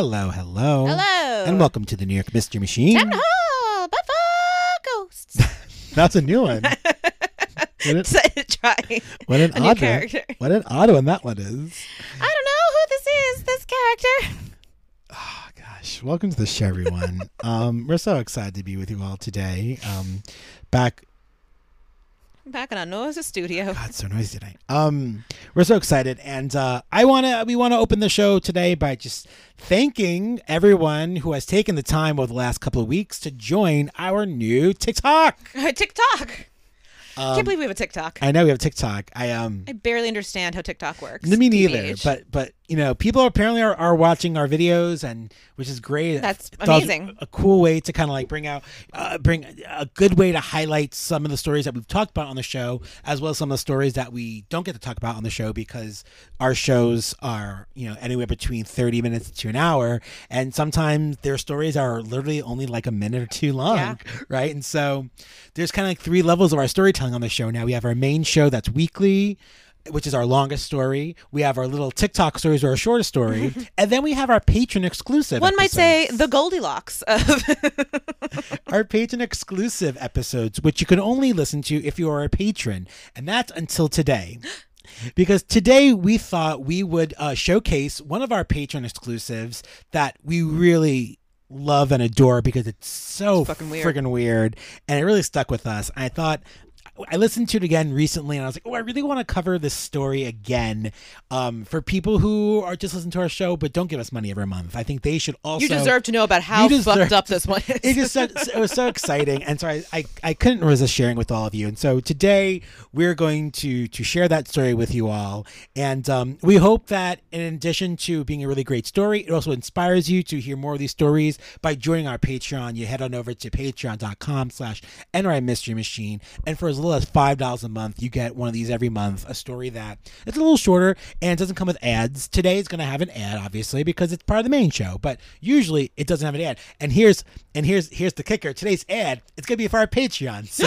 Hello, hello. Hello. And welcome to the New York Mystery Machine. Town Hall, Buffalo Ghosts. That's a new one. What an, Try what an a odd one. character. What an odd one that one is. I don't know who this is, this character. Oh gosh. Welcome to the show, everyone. um, we're so excited to be with you all today. Um, back Back know our a studio. God, it's so noisy tonight. Um, we're so excited, and uh, I want to. We want to open the show today by just thanking everyone who has taken the time over the last couple of weeks to join our new TikTok. TikTok. Um, Can't believe we have a TikTok. I know we have TikTok. I um, I barely understand how TikTok works. me neither. But but you know, people apparently are, are watching our videos, and which is great. That's It's amazing. A cool way to kind of like bring out, uh, bring a good way to highlight some of the stories that we've talked about on the show, as well as some of the stories that we don't get to talk about on the show because our shows are you know anywhere between thirty minutes to an hour, and sometimes their stories are literally only like a minute or two long, Yeah. right? And so there's kind of like three levels of our storytelling on the show now. We have our main show that's weekly which is our longest story. We have our little TikTok stories or our shortest story, and then we have our patron exclusive. One might say the Goldilocks of our patron exclusive episodes, which you can only listen to if you are a patron, and that's until today. Because today we thought we would uh, showcase one of our patron exclusives that we really love and adore because it's so It's fucking weird. friggin' weird, and it really stuck with us. I thought I listened to it again recently, and I was like, "Oh, I really want to cover this story again." Um, for people who are just listening to our show but don't give us money every month, I think they should also. you deserve to know about how fucked up this one is. it just so, it was so exciting and so I, I i couldn't resist sharing with all of you and so today we're going to to share that story with you all and um, we hope that in addition to being a really great story it also inspires you to hear more of these stories by joining our patreon you head on over to patreon.com slash NY mystery machine and for as little as five dollars a month you get one of these every month a story that it's a little shorter and it doesn't come with ads. Today it's going to have an ad obviously because it's part of the main show but usually it doesn't have an ad. And here's and here's here's the kicker. Today's ad it's going to be for our patreon so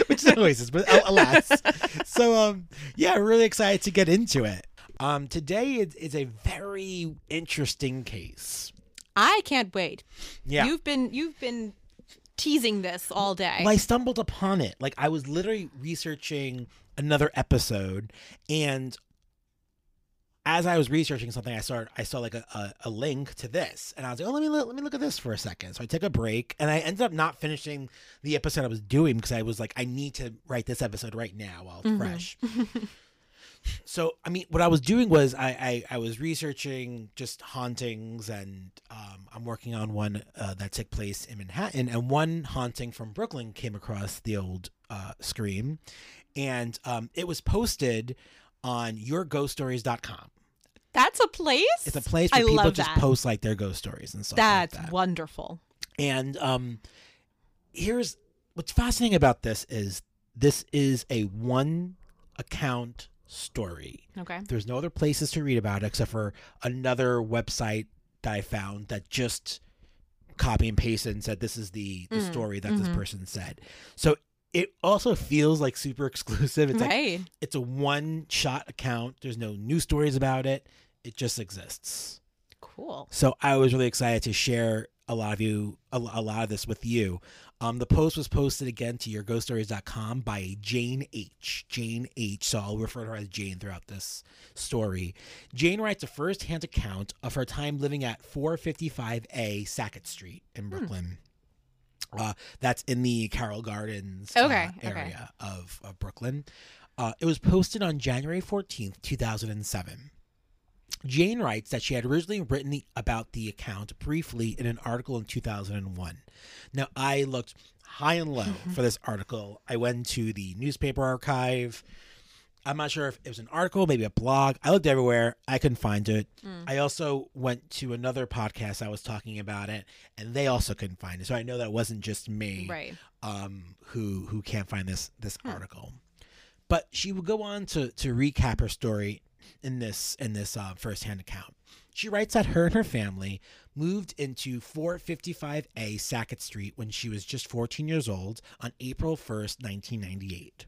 which is always is but al- alas. So um yeah we're really excited to get into it. Um today is, is a very interesting case. I can't wait. yeah. You've been you've been teasing this all day. Well, I stumbled upon it. Like I was literally researching another episode, and as I was researching something, I saw I saw like a, a, a link to this, and I was like, "Oh, let me look, let me look at this for a second. So I took a break, and I ended up not finishing the episode I was doing because I was like, I need to write this episode right now while it's mm-hmm. fresh. so I mean, what I was doing was I I, I was researching just hauntings, and um, I'm working on one uh, that took place in Manhattan, and one haunting from Brooklyn came across the old uh, Scream, and um, it was posted on yourghoststories.com. That's a place? It's a place where I people just that. post like their ghost stories and stuff That's like that. wonderful. And um, here's what's fascinating about this is this is a one account story. Okay. There's no other places to read about it except for another website that I found that just copy and pasted and said this is the, the Mm, story that this mhm. person said. So it also feels like super exclusive. It's like right. it's a one shot account. There's no news stories about it. It just exists. cool. So I was really excited to share a lot of you a, a lot of this with you. Um, the post was posted again to yourghoststories.com by Jane H. Jane H. So I'll refer to her as Jane throughout this story. Jane writes a first-hand account of her time living at 455A Sackett Street in Brooklyn. Uh, that's in the Carroll Gardens uh, Okay, okay. area of, of Brooklyn. Uh, it was posted on January 14th, 2007. Jane writes that she had originally written the, about the account briefly in an article in 2001. Now, I looked high and low mm-hmm. for this article. I went to the newspaper archive. I'm not sure if it was an article, maybe a blog. I looked everywhere. I couldn't find it. Mm. I also went to another podcast I was talking about it, and they also couldn't find it. So I know that it wasn't just me Right. um, who who can't find this this hmm. article. But she would go on to to recap her story in this in this uh, firsthand account. She writes that her and her family moved into 455A Sackett Street when she was just 14 years old on April 1st, 1998.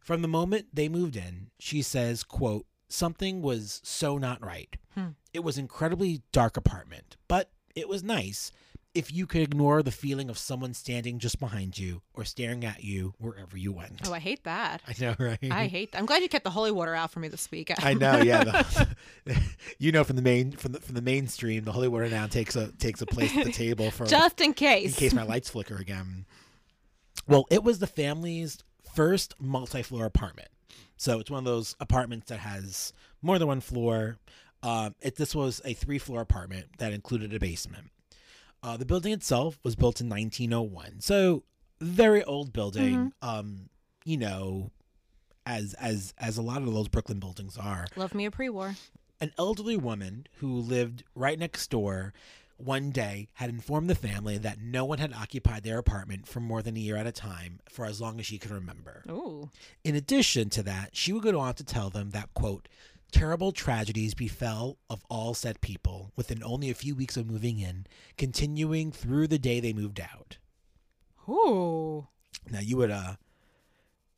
From the moment they moved in, she says, quote, something was so not right. Hmm. It was incredibly dark apartment, but it was nice if you could ignore the feeling of someone standing just behind you or staring at you wherever you went. Oh, I hate that. I know, right? I hate that. I'm glad you kept the holy water out for me this week. I know, yeah. the- you know, from the main from the from the mainstream, the holy water now takes a takes a place at the table for Just in case in case. my lights flicker again. Well, it was the family's first multi-floor apartment, so it's one of those apartments that has more than one floor. Um, it, this was a three-floor apartment that included a basement. Uh, the building itself was built in 1901, so very old building. Um, you know, as as as a lot of those Brooklyn buildings are Love me a pre-war. an elderly woman who lived right next door one day had informed the family that no one had occupied their apartment for more than a year at a time for as long as she could remember. Ooh. In addition to that, she would go on to tell them that, quote, terrible tragedies befell of all said people within only a few weeks of moving in, continuing through the day they moved out. Ooh. Now you would uh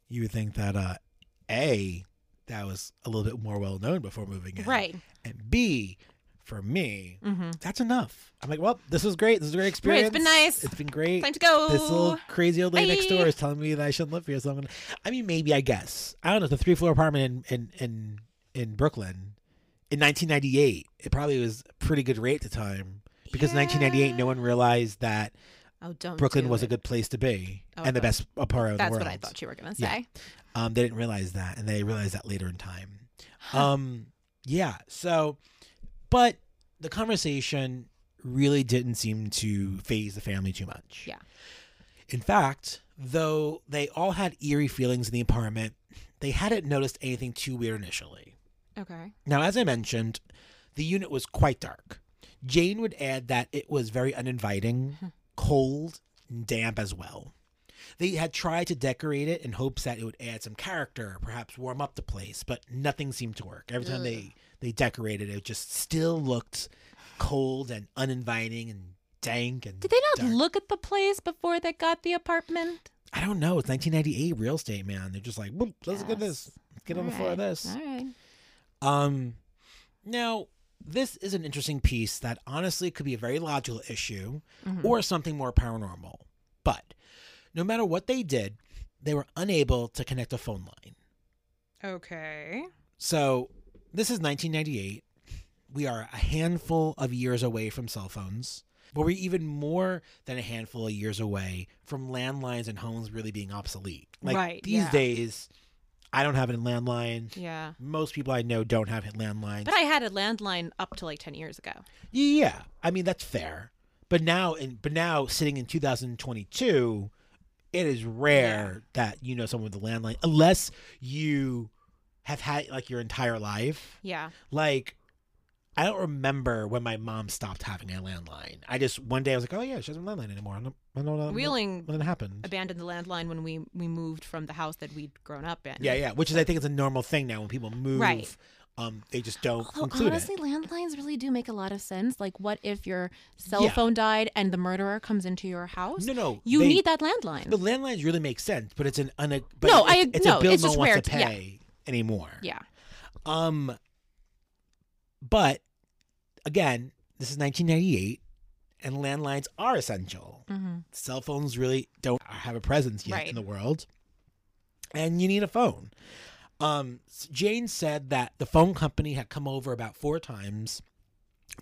you would think that uh A that was a little bit more well known before moving in. Right. And B, for me, Mm-hmm. that's enough. I'm like, well, this was great. This is a great experience. Right, it's been nice. It's been great. Time to go. This little crazy old lady next door is telling me that I shouldn't live here. So I'm gonna. I mean, maybe I guess. I don't know. The three floor apartment in in in in Brooklyn in 1998. It probably was a pretty good rate at the time because in 1998 no one realized that Oh. Brooklyn was a good place to be Oh, and the best apartment in That's the world. what I thought you were gonna Yeah. say. Um, they didn't realize that, and they realized that later in time. Um, yeah. So, but the conversation really didn't seem to phase the family too much. Yeah. In fact, though they all had eerie feelings in the apartment, they hadn't noticed anything too weird initially. Okay. Now, as I mentioned, the unit was quite dark. Jane would add that it was very uninviting, hmm. cold, and damp as well. They had tried to decorate it in hopes that it would add some character, perhaps warm up the place, but nothing seemed to work. Every time they they decorated it, it just still looked cold and uninviting and dank and Did they not dark. look at the place before they got the apartment? I don't know. It's 1998 real estate, man. They're just like, "Boop, let's get this. Yes. Let's get on the floor of this. All right. Um, now this is an interesting piece that honestly could be a very logical issue Mhm. or something more paranormal. But no matter what they did, they were unable to connect a phone line. Okay. So this is 1998. We are a handful of years away from cell phones, but we're even more than a handful of years away from landlines and homes really being obsolete. Like Right, these yeah. days, I don't have a landline. Yeah. Most people I know don't have landlines. But I had a landline up to like 10 years ago. Yeah, I mean that's fair. But now, in but now, sitting in 2022, it is rare that you know someone with a landline, unless you have had like your entire life. Yeah. Like, I don't remember when my mom stopped having a landline. I just one day I was like, oh yeah, she doesn't have a landline anymore. I don't, I don't know Wheeling when it happened. abandoned the landline when we we moved from the house that we'd grown up in. Yeah, yeah. Which is I think it's a normal thing now when people move. Right. Um, they just don't Although include honestly, it. landlines really do make a lot of sense. Like, what if your cell Yeah. phone died and the murderer comes into your house? No, no. you they- need that landline. The landlines really make sense, but it's an un- but No, it's, I- it's no, a bill it's no just one rare wants to to- yeah. pay anymore. yeah. Um, but again, this is 1998, and landlines are essential. hmm Cell phones really don't have a presence yet Right. in the world, and you need a phone. Um, Jane said that the phone company had come over about four times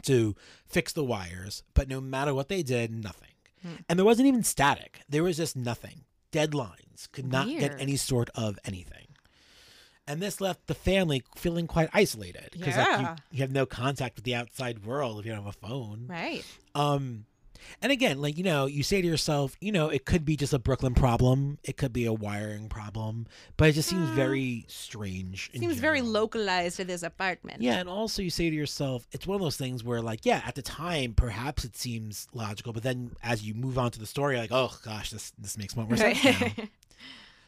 to fix the wires, but no matter what they did, nothing. Hmm. And there wasn't even static. There was just nothing. Deadlines. Could not get any sort of anything. And this left the family feeling quite isolated because like you, you have no contact with the outside world if you don't have a phone. Right. Um, and again, like you know, you say to yourself, you know, it could be just a Brooklyn problem, it could be a wiring problem, but it just seems Uh, very strange. Seems very localized to this apartment. Yeah, and also you say to yourself, it's one of those things where, like, yeah, at the time, perhaps it seems logical, but then as you move on to the story, like, oh gosh, this this makes more sense. Right.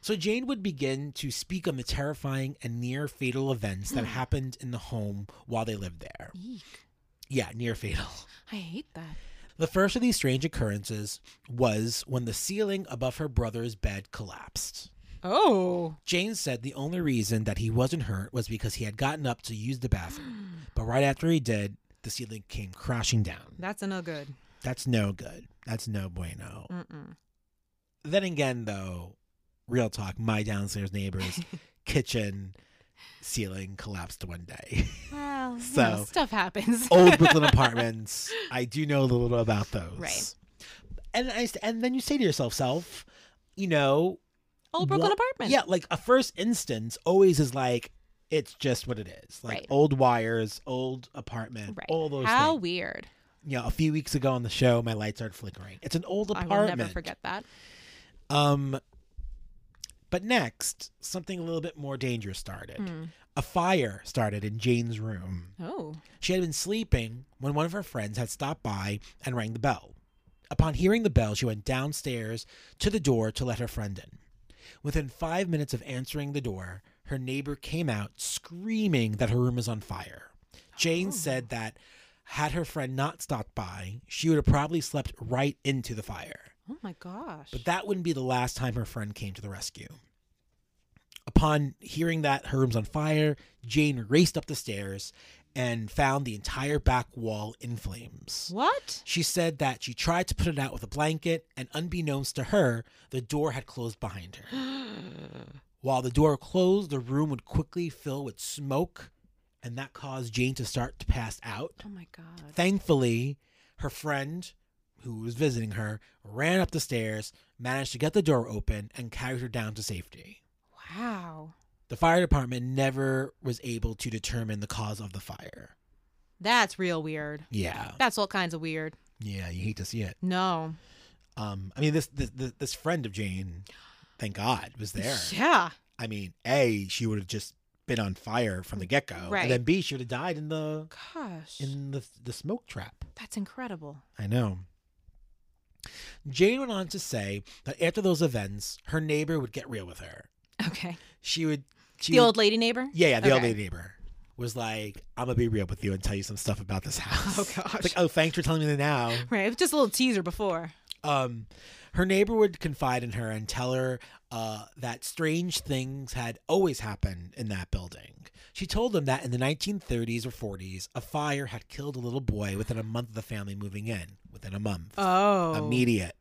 So Jane would begin to speak on the terrifying and near fatal events that hmm. happened in the home while they lived there. Eek. Yeah, near fatal. I hate that. The first of these strange occurrences was when the ceiling above her brother's bed collapsed. Oh. Jane said the only reason that he wasn't hurt was because he had gotten up to use the bathroom. But right after he did, the ceiling came crashing down. That's a no good. That's no good. That's no bueno. Mm-mm. Then again, though, real talk, my downstairs neighbor's kitchen ceiling collapsed one day. Well, you So- know, stuff happens. Old Brooklyn apartments. I do know a little about those. Right. And I, and then you say to yourself, self, you know, Old Brooklyn what- apartment. Yeah, like a first instance always is like it's just what it is. Like Right. old wires, old apartment, Right. all those How things. weird. You know, a few weeks ago on the show, my lights started flickering. It's an old apartment. I will never forget that. Um, but next, something a little bit more dangerous started. Hmm. A fire started in Jane's room. Oh. She had been sleeping when one of her friends had stopped by and rang the bell. Upon hearing the bell, she went downstairs to the door to let her friend in. Within five minutes of answering the door, her neighbor came out screaming that her room is on fire. Jane Oh. said that had her friend not stopped by, she would have probably slept right into the fire. Oh my gosh. But that wouldn't be the last time her friend came to the rescue. Upon hearing that her room's on fire, Jane raced up the stairs and found the entire back wall in flames. what? She said that she tried to put it out with a blanket, and unbeknownst to her, the door had closed behind her. While the door closed, the room would quickly fill with smoke, and that caused Jane to start to pass out. Oh my god. Thankfully, her friend, who was visiting her, ran up the stairs, managed to get the door open, and carried her down to safety. Wow. The fire department never was able to determine the cause of the fire. That's real weird. Yeah, That's all kinds of weird. yeah, you hate to see it. No. Um, I mean, this this this, friend of Jane, thank God, was there. Yeah. I mean, a she would have just been on fire from the get go, Right. and then b she would have died in the Gosh. in the the smoke trap. That's incredible. I know. Jane went on to say that after those events, her neighbor would get real with her. Okay. She would. She the would- old lady neighbor? Yeah, yeah, the old lady neighbor was like, "I'm gonna be real with you and tell you some stuff about this house." Oh, gosh. Like, oh, thanks for telling me that now. Right. It was just a little teaser before. Um, her neighbor would confide in her and tell her uh, that strange things had always happened in that building. She told them that in the 1930s or 40s, a fire had killed a little boy within a month of the family moving in. Within a month. Oh. Immediate.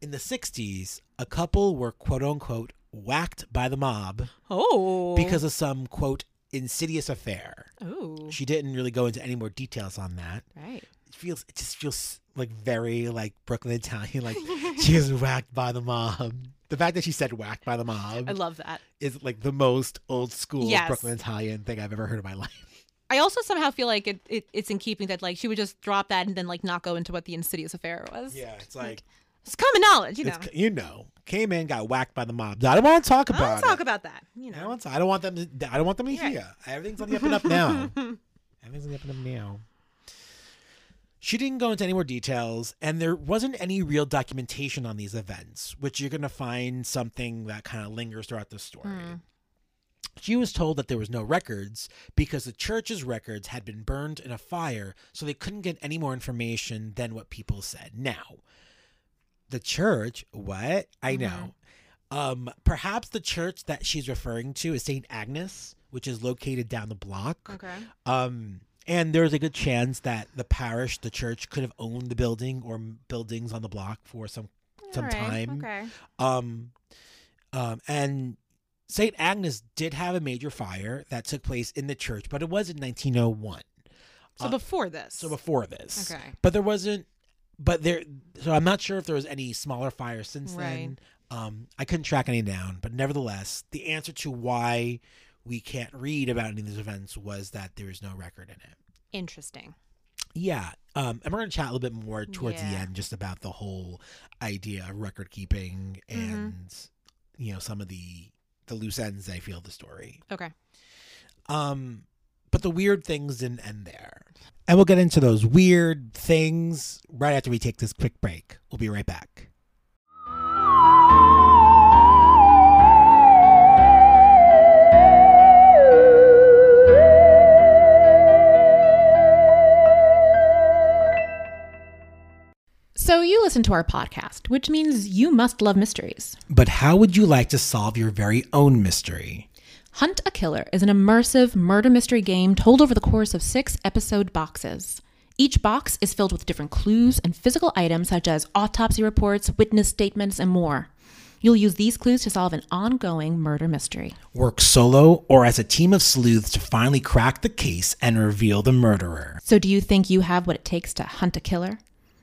In the 60s, a couple were quote unquote whacked by the mob Oh. because of some quote insidious affair. Oh. She didn't really go into any more details on that. Feels it just feels like very like Brooklyn Italian, like she was whacked by the mob. The fact that she said whacked by the mob I love that. is like the most old school Yes. Brooklyn Italian thing I've ever heard in my life. I also somehow feel like it, it it's in keeping that like she would just drop that and then like not go into what the insidious affair was. Yeah, it's like It's common knowledge, you know. it's, you know, came in, got whacked by the mob. I don't want to talk I about don't talk it. about that. You I don't know. want to, I don't want them. To, I don't want them to hear. Everything's on the up and up now. Everything's on the up and up now. She didn't go into any more details, and there wasn't any real documentation on these events, which you're going to find something that kind of lingers throughout the story. Mm. She was told that there was no records because the church's records had been burned in a fire, so they couldn't get any more information than what people said. Now, the church, what? I Mhm. know. Um, perhaps the church that she's referring to is St. Agnes, which is located down the block. Okay. Um, and there's a good chance that the parish, the church, could have owned the building or buildings on the block for some some right, time. Okay. Um, um, and St. Agnes did have a major fire that took place in the church, but it was in 1901. So Uh, before this. So before this. Okay. But there wasn't, but there, so I'm not sure if there was any smaller fires since Right. then. Um, I couldn't track any down, but nevertheless, the answer to why we can't read about any of these events was that there is no record in it. Interesting. Yeah. Um, and we're going to chat a little bit more towards the end just about the whole idea of record keeping Mm-hmm. and, you know, some of the, the loose ends I feel the story. Okay. Um, but the weird things didn't end there. And we'll get into those weird things right after we take this quick break. We'll be right back. Listen to our podcast, which means you must love mysteries. But how would you like to solve your very own mystery? Hunt a Killer is an immersive murder mystery game told over the course of six episode boxes. Each box is filled with different clues and physical items such as autopsy reports, witness statements, and more. You'll use these clues to solve an ongoing murder mystery. Work solo or as a team of sleuths to finally crack the case and reveal the murderer. So, do you think you have what it takes to hunt a killer?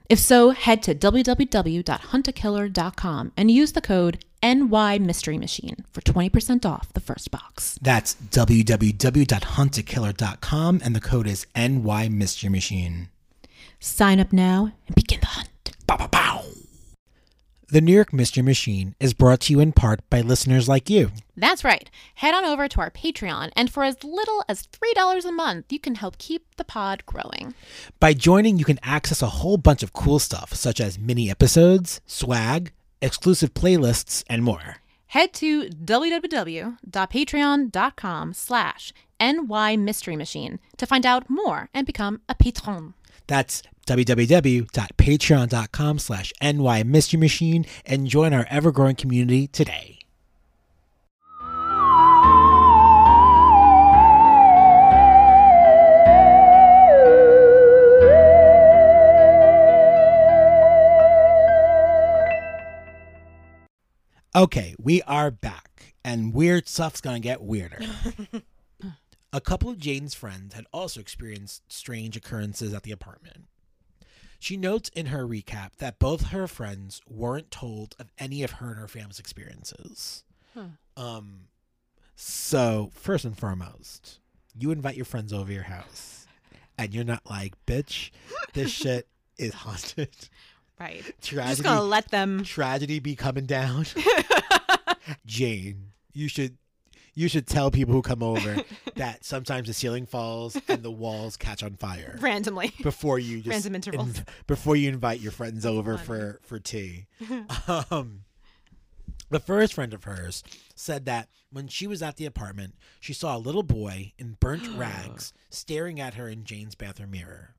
If so, head to www.huntakiller.com and use the code NY Mystery Machine for 20% off the first box. That's www.huntakiller.com and the code is NY Mystery Machine. Sign up now and begin the hunt. Bow, bow, bow. The New York Mystery Machine is brought to you in part by listeners like you. That's right. Head on over to our Patreon, and for as little as $3 a month, you can help keep the pod growing. By joining, you can access a whole bunch of cool stuff, such as mini episodes, swag, exclusive playlists, and more. Head to www.patreon.com slash NY Mystery Machine to find out more and become a patron. That's www.patreon.com slash NY Mystery Machine and join our ever-growing community today. Okay, we are back, and weird stuff's gonna get weirder. A couple of Jane's friends had also experienced strange occurrences at the apartment. She notes in her recap that both her friends weren't told of any of her and her family's experiences. Um, so first and foremost, you invite your friends over your house, and you're not like, "Bitch, this shit is haunted." Right. Tragedy, Just gonna let them. tragedy be coming down. Jane, you should you should tell people who come over that sometimes the ceiling falls and the walls catch on fire randomly. before you just Random intervals. in- before you invite your friends over for for tea. um, the first friend of hers said that when she was at the apartment, she saw a little boy in burnt rags staring at her in Jane's bathroom mirror.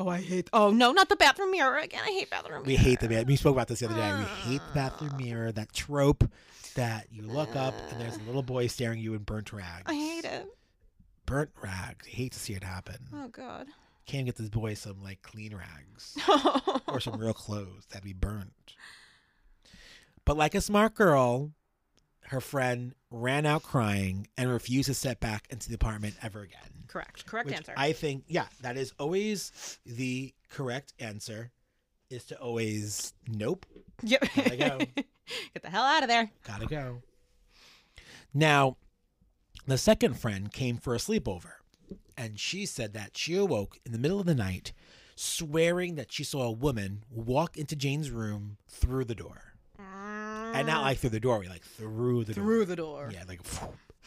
Oh, I hate. Oh no, not the bathroom mirror again. I hate bathroom. Mirror. We hate the bathroom. we spoke about this the other day. We hate the bathroom mirror, that trope that you look up and there's a little boy staring at you in burnt rags. I hate it. Burnt rags. I hate to see it happen. Oh god. Can't get this boy some like clean rags oh. or some real clothes that'd be burnt. But like a smart girl, her friend ran out crying and refused to step back into the apartment ever again. Correct. Correct Which answer. I think, yeah, that is always the correct answer. Is to always nope, yep. Gotta go. Get the hell out of there. gotta go. Now, the second friend came for a sleepover, and she said that she awoke in the middle of the night, swearing that she saw a woman walk into Jane's room through the door, and not like through the doorway, like through the door. Through the door. Yeah, like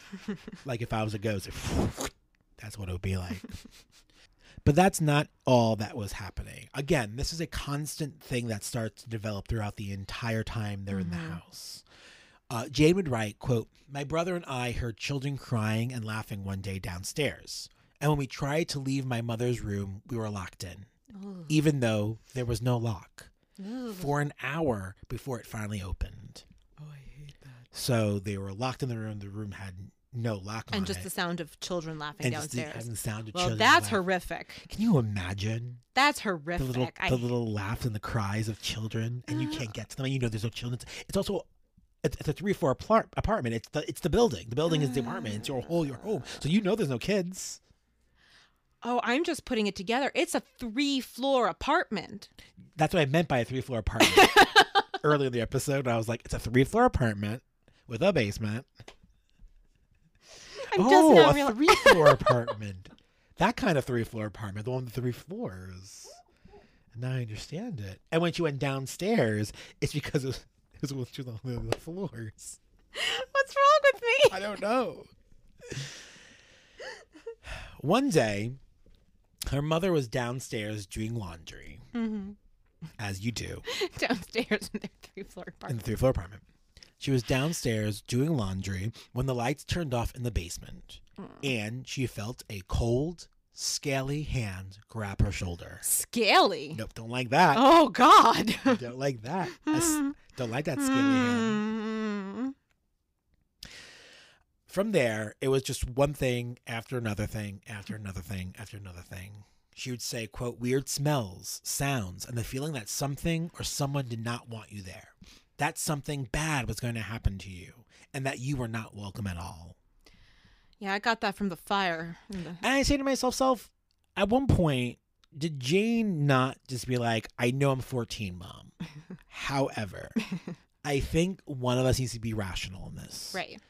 like if I was a ghost, that's what it would be like. But that's not all that was happening. Again, this is a constant thing that starts to develop throughout the entire time they're in the house. Uh, Jane would write, "quote My brother and I heard children crying and laughing one day downstairs, and when we tried to leave my mother's room, we were locked in, even though there was no lock, for an hour before it finally opened." Oh, I hate that. So they were locked in the room. The room had no lock on And just it. the sound of children laughing and just the, downstairs. and the sound of well, children that's laugh. horrific. Can you imagine That's the horrific. little I the little laughs and the cries of children, and you uh-huh. can't get to them? And you know there's no children. It's also it's, it's a three floor apart- apartment. It's the it's the building. The building is the apartment. It's your ah. whole your home. So you know there's no kids. Oh, I'm just putting it together. It's a three floor apartment. That's what I meant by a three floor apartment. Earlier in the episode, I was like, it's a three floor apartment with a basement. I'm oh, just a realizing. three floor apartment. That kind of three floor apartment, the one with three floors. And now I understand it. And when she went downstairs, it's because it was, it was two the, the floors. What's wrong with me? I don't know. One day, her mother was downstairs doing laundry, Mm-hmm. as you do Downstairs in their three floor apartment. in the three floor apartment. She was downstairs doing laundry when the lights turned off in the basement, and she felt a cold, scaly hand grab her shoulder. Scaly. Nope, don't like that. Oh God. Don't like that. S- don't like that scaly hand. Mm. From there, it was just one thing after another thing after another thing after another thing. She would say, quote, weird smells, sounds, and the feeling that something or someone did not want you there. That something bad was going to happen to you, and that you were not welcome at all. Yeah, I got that from the fire. and the- And I say to myself, self, at one point, did Jane not just be like, I know I'm 14, mom. However, I think one of us needs to be rational in this. Right.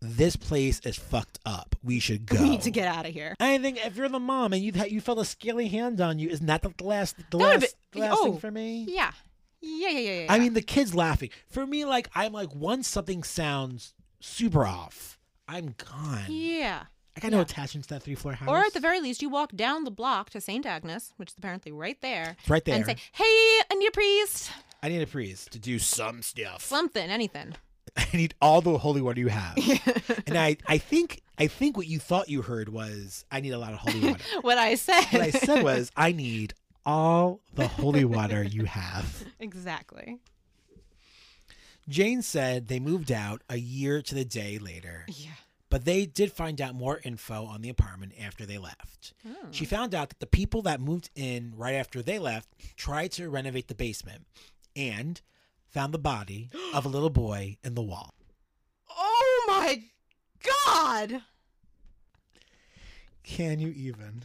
This place is fucked up. We should go. We need to get out of here. I think if you're the mom and you you felt a scaly hand on you, isn't that the last the That last, been- the last oh, thing for me? Yeah. Yeah, yeah, yeah, yeah. I mean, the kid's laughing. For me, like I'm like once something sounds super off, I'm gone. yeah. I got no attachments to that three floor house. Or at the very least, you walk down the block to St. Agnes, which is apparently right there. It's right there. And say, hey, I need a priest. I need a priest to do some stuff. Something, anything. I need all the holy water you have. and I, I think, I think what you thought you heard was, I need a lot of holy water. What I said. what I said was, I need all the holy water you have. exactly. Jane said they moved out a year to the day later, Yeah. but they did find out more info on the apartment after they left. Oh. She found out that the people that moved in right after they left tried to renovate the basement and found the body of a little boy in the wall. Oh my God. Can you even?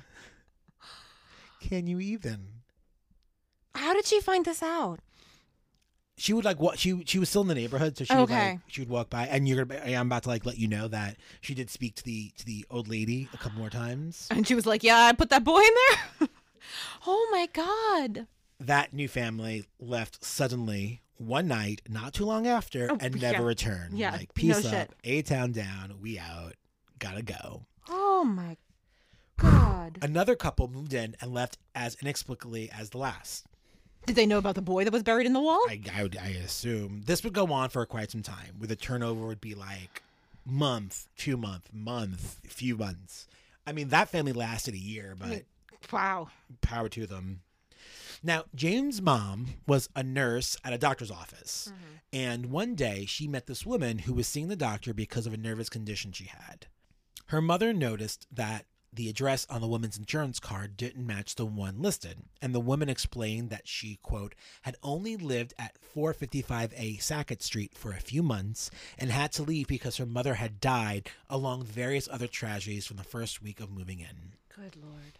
Can you even? How did she find this out? She would like what she she was still in the neighborhood, so she would Okay. like she would walk by, and you're gonna. I'm about to like let you know that she did speak to the to the old lady a couple more times. And she was like, Yeah, I put that boy in there. oh my God. That new family left suddenly one night, not too long after, Oh, and yeah. never returned. Yeah, like no peace shit. up, a town down, we out, gotta go. Oh my God. Another couple moved in and left as inexplicably as the last. Did they know about the boy that was buried in the wall? I, I, would, I assume this would go on for quite some time, where the turnover would be like month, two month, month, few months. I mean, that family lasted a year, but wow. power to them. Now, Jane's mom was a nurse at a doctor's office, mm-hmm. and one day she met this woman who was seeing the doctor because of a nervous condition she had. Her mother noticed that the address on the woman's insurance card didn't match the one listed, and the woman explained that she, quote, had only lived at 455A Sackett Street for a few months and had to leave because her mother had died, along with various other tragedies from the first week of moving in. Good Lord.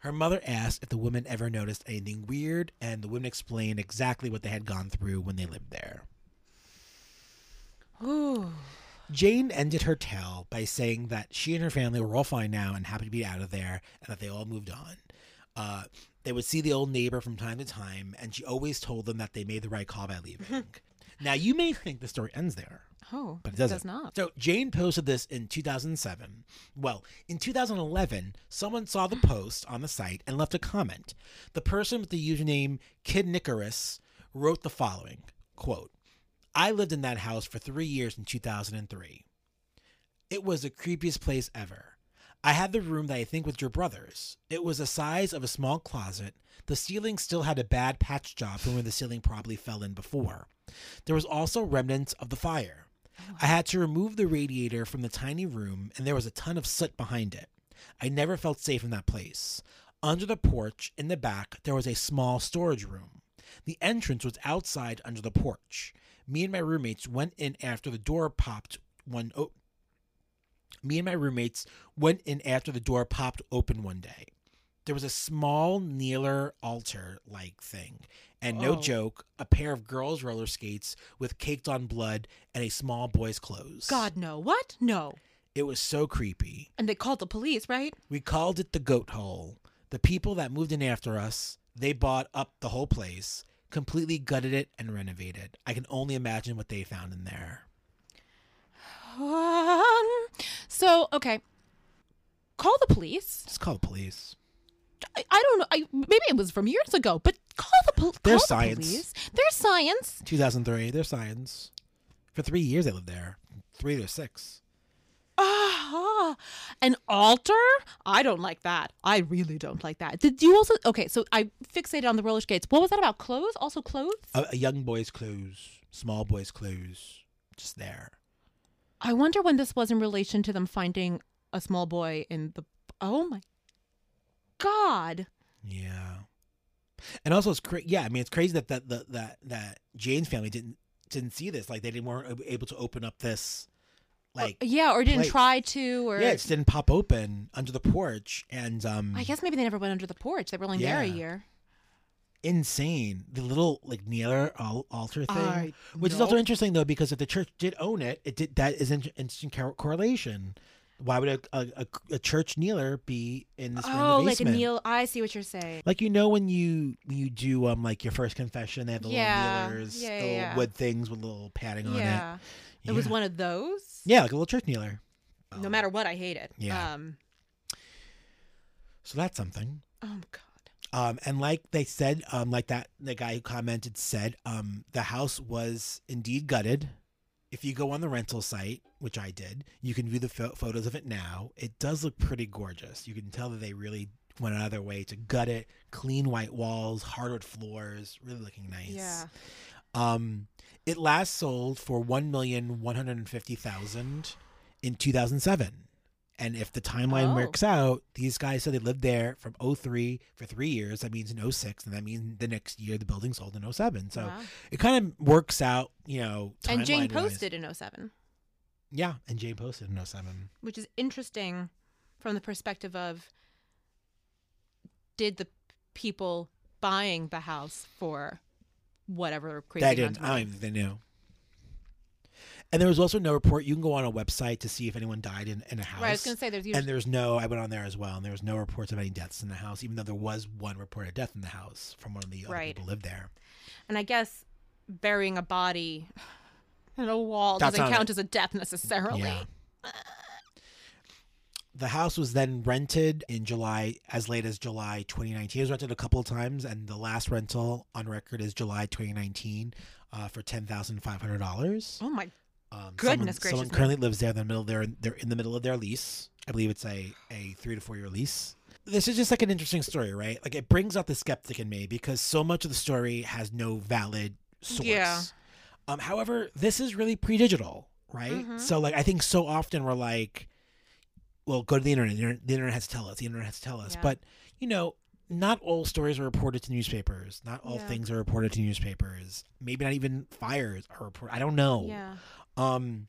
Her mother asked if the woman ever noticed anything weird, and the woman explained exactly what they had gone through when they lived there. Ooh. Jane ended her tale by saying that she and her family were all fine now and happy to be out of there, and that they all moved on. Uh, they would see the old neighbor from time to time, and she always told them that they made the right call by leaving. now, you may think the story ends there, Oh, but it doesn't. does not. So Jane posted this in 2007. Well, in 2011, someone saw the post on the site and left a comment. The person with the username Kid Icarus wrote the following quote, I lived in that house for three years in 2003. It was the creepiest place ever. I had the room that I think was your brother's. It was the size of a small closet. The ceiling still had a bad patch job from where the ceiling probably fell in before. There was also remnants of the fire. I had to remove the radiator from the tiny room, and there was a ton of soot behind it. I never felt safe in that place. Under the porch, in the back, there was a small storage room. The entrance was outside under the porch. Me and my roommates went in after the door popped one o- Me and my roommates went in after the door popped open one day. There was a small kneeler altar like thing, and no Oh. joke, a pair of girls' roller skates with caked on blood and a small boy's clothes. God, no. What? No. It was so creepy. And they called the police, right? We called it the goat hole. The people that moved in after us, they bought up the whole place, completely gutted it and renovated. I can only imagine what they found in there. Um, so, okay. Call the police. Just call the police. I, I don't know. I, maybe it was from years ago, but call the, pol- There's call the science. police. There's science. 2003, their science. For three years they lived there. Three or six. Ah, an altar? I don't like that. I really don't like that. Did you also? Okay, so I fixated on the roller skates. What was that about? Clothes? Also clothes? A, a young boy's clothes, small boy's clothes, just there. I wonder when this was in relation to them finding a small boy in the. Oh my God. Yeah. And also, it's crazy. Yeah, I mean, it's crazy that that that that, that Jane's family didn't didn't see this. Like, they didn't weren't able to open up this. Like, Yeah, or didn't plate. try to, or yeah, it just didn't pop open under the porch, and um, I guess maybe they never went under the porch. They were only there a year. insane. The little like kneeler altar thing, I which is also interesting though because if the church did own it, it did that is an interesting correlation. Why would a, a, a, church kneeler be in this room Oh, like a kneel. I see what you're saying. Like you know when you you do um like your first confession, they have the Yeah. little kneelers, Yeah, the yeah, little yeah. wood things with little padding on it. Yeah. It. Was one of those. Yeah, like a little church kneeler. No matter what, I hate it. Yeah. Um, So that's something. oh God. Um, and like they said, um, like that the guy who commented said, um, the house was indeed gutted. If you go on the rental site, which I did, you can view the pho- photos of it now. It does look pretty gorgeous. You can tell that they really went out of their way to gut it. Clean white walls, hardwood floors, really looking nice. Yeah. Um, it last sold for one million one hundred and fifty thousand in two thousand seven. And if the timeline Oh. works out, these guys said they lived there from 03 for three years. That means in 06, and that means the next year the building sold in 07. So Wow. it kind of works out, you know. And Jane posted in 07, Yeah, and Jane posted in 07. which is interesting from the perspective of did the people buying the house for whatever crazy They didn't. I don't even think they knew. And there was also no report. You can go on a website to see if anyone died in, in a house. Right, I was going to say there's usually and there's no, I went on there as well, and there was no reports of any deaths in the house, even though there was one reported death in the house from one of the other Right. people who lived there. And I guess burying a body in a wall That's doesn't count it. as a death necessarily. Yeah. The house was then rented in July, as late as July 2019. It was rented a couple of times, and the last rental on record is July 2019 uh, for ten thousand five hundred dollars. Oh my Um, Goodness someone, gracious Someone currently lives there in the middle. They're they're in the middle of their lease. I believe it's a a three to four year lease. This is just like an interesting story, right? Like it brings out the skeptic in me because so much of the story has no valid source. Yeah. Um. However, this is really pre-digital, right? Mm-hmm. So like I think so often we're like, well, go to the internet. The internet, the internet has to tell us. The internet has to tell us. Yeah. But you know, not all stories are reported to newspapers. Not all Yeah. things are reported to newspapers. Maybe not even fires are reported. I don't know. yeah. Um,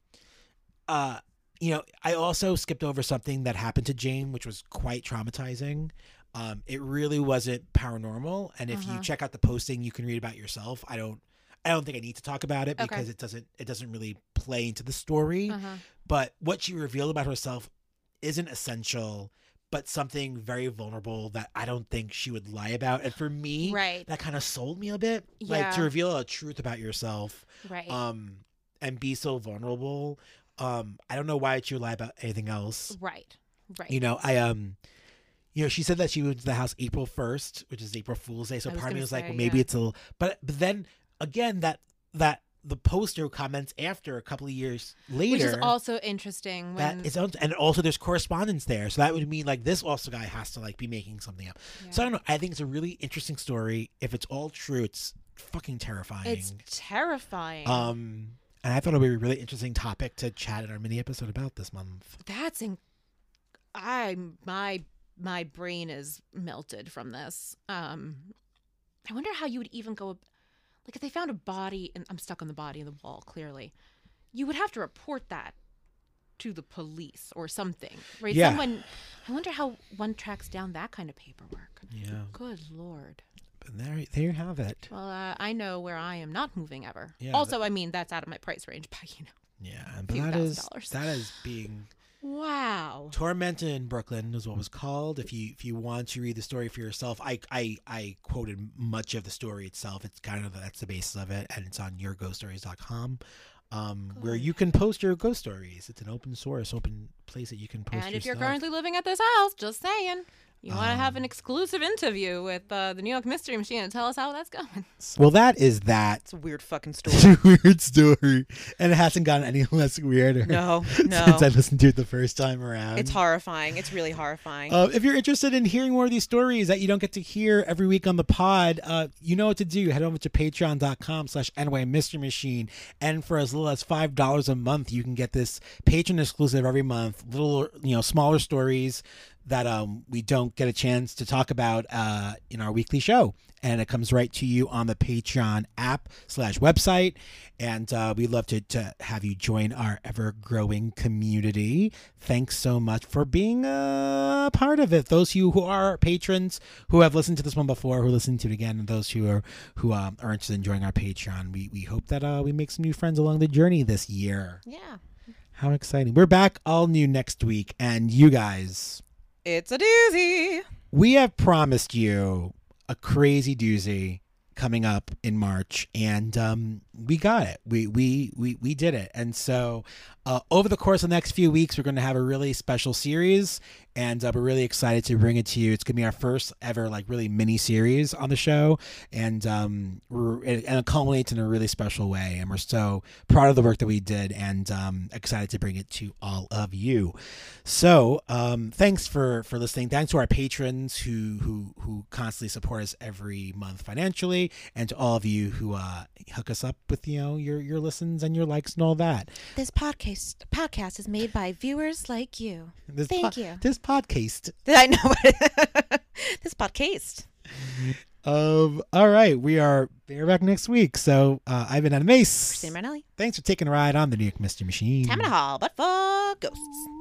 uh, you know, I also skipped over something that happened to Jane, which was quite traumatizing. Um, it really wasn't paranormal, and if Uh-huh. you check out the posting, you can read about yourself. I don't, I don't think I need to talk about it Okay. because it doesn't, it doesn't really play into the story. Uh-huh. But what she revealed about herself isn't essential, but something very vulnerable that I don't think she would lie about. And for me, Right. that kind of sold me a bit. Like to reveal a truth about yourself Right. um and be so vulnerable um i don't know why she would lie about anything else right. Right. you know i um you know she said that she moved to the house april 1st which is april fool's day so part of me was like well maybe yeah. it's a little but but then again that that the poster comments after a couple of years later Which is also interesting when that is and also there's correspondence there so that would mean like this also guy has to like be making something up so i don't know i think it's a really interesting story if it's all true it's fucking terrifying it's terrifying. um, and I thought it would be a really interesting topic to chat in our mini episode about this month. That's in I my my brain is melted from this. Um I wonder how you would even go like if they found a body and I'm stuck on the body in the wall clearly. You would have to report that to the police or something. Right? Yeah. Someone I wonder how one tracks down that kind of paperwork. Yeah, Good lord. but there, there you have it. Well, uh, I know where I am not moving ever. Yeah, also, I mean that's out of my price range, but you know. Yeah, but that is dollars. that is being Wow. tormented in Brooklyn is what was called. If you if you want to read the story for yourself, I I I quoted much of the story itself. It's kind of that's the basis of it, and it's on yourghoststories.com. Um, where you can post your ghost stories. It's an open source, open place that you can post. And if you're stuff. currently living at this house, just saying. You want to have an exclusive interview with uh, the New York Mystery Machine and tell us how that's going. Well, that is that. It's a weird fucking story. weird story, and it hasn't gotten any less weirder. No, no. since I listened to it the first time around. It's horrifying. It's really horrifying. Uh, if you're interested in hearing more of these stories that you don't get to hear every week on the pod, uh, you know what to do. Head over to patreon.com slash NY Mystery Machine. And for as little as $5 a month, you can get this patron exclusive every month. Little, you know, smaller stories that um, we don't get a chance to talk about uh, in our weekly show. And it comes right to you on the Patreon app slash website. And uh, we'd love to, to have you join our ever growing community. Thanks so much for being a part of it. Those of you who are patrons who have listened to this one before, who listen to it again, and those who are who um, are interested in joining our Patreon, we, we hope that uh, we make some new friends along the journey this year. yeah. How exciting. We're back all new next week. And you guys, It's a doozy. we have promised you a crazy doozy coming up in March, and um, we got it. We we we we did it. And so, uh, over the course of the next few weeks, we're going to have a really special series, and uh, we're really excited to bring it to you. It's going to be our first ever like really mini series on the show, and um, we're and it culminates in a really special way. And we're so proud of the work that we did, and um, excited to bring it to all of you. So, um, thanks for for listening. Thanks to our patrons who who who constantly support us every month financially, and to all of you who uh, hook us up with you know your your listens and your likes and all that. This podcast podcast is made by viewers like you. This Thank you. This podcast. I know this podcast. Um. All right, we are we're back next week. So uh, I've been Adam Mace. Christina Marinelli. Thanks for taking a ride on the New York Mystery Machine. Time in a hall, but for ghosts.